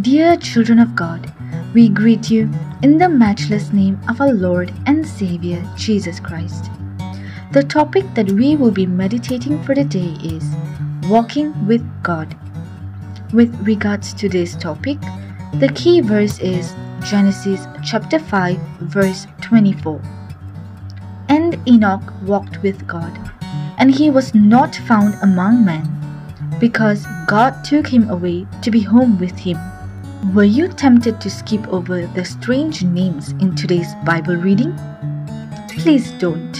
Dear children of God, we greet you in the matchless name of our Lord and Savior Jesus Christ. The topic that we will be meditating for the day is Walking with God. With regards to this topic, the key verse is Genesis chapter 5, verse 24. And Enoch walked with God, and he was not found among men, because God took him away to be home with him. Were you tempted to skip over the strange names in today's Bible reading? Please don't.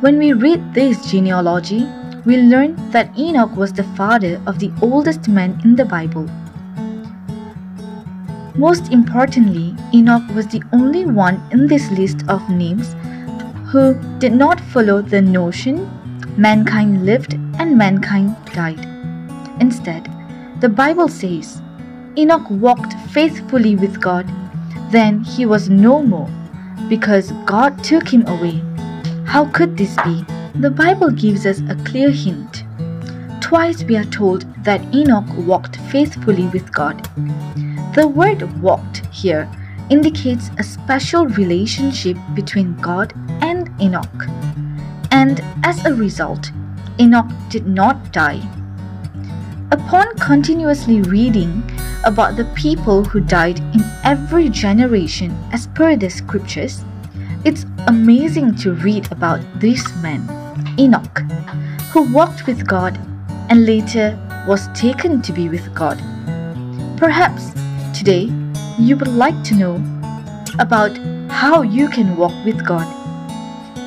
When we read this genealogy, we learn that Enoch was the father of the oldest man in the Bible. Most importantly, Enoch was the only one in this list of names who did not follow the notion mankind lived and mankind died. Instead, the Bible says Enoch walked faithfully with God, then he was no more because God took him away. How could this be? The Bible gives us a clear hint. Twice we are told that Enoch walked faithfully with God. The word walked here indicates a special relationship between God and Enoch. And as a result, Enoch did not die. Upon continuously reading about the people who died in every generation as per the scriptures, it's amazing to read about this man, Enoch, who walked with God and later was taken to be with God. Perhaps Today, you would like to know about how you can walk with God.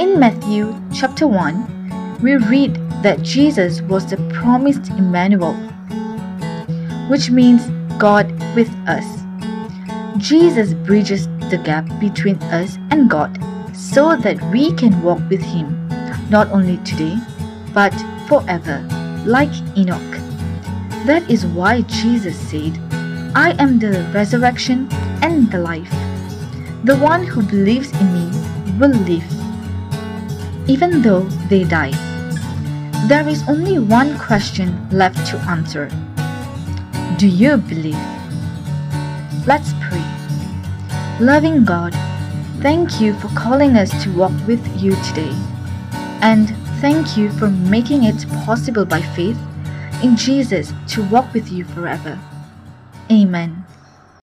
In Matthew chapter 1, we read that Jesus was the promised Emmanuel, which means God with us. Jesus bridges the gap between us and God so that we can walk with Him, not only today, but forever, like Enoch. That is why Jesus said, I am the resurrection and the life. The one who believes in me will live, even though they die. There is only one question left to answer Do you believe? Let's pray. Loving God, thank you for calling us to walk with you today. And thank you for making it possible by faith in Jesus to walk with you forever. Amen.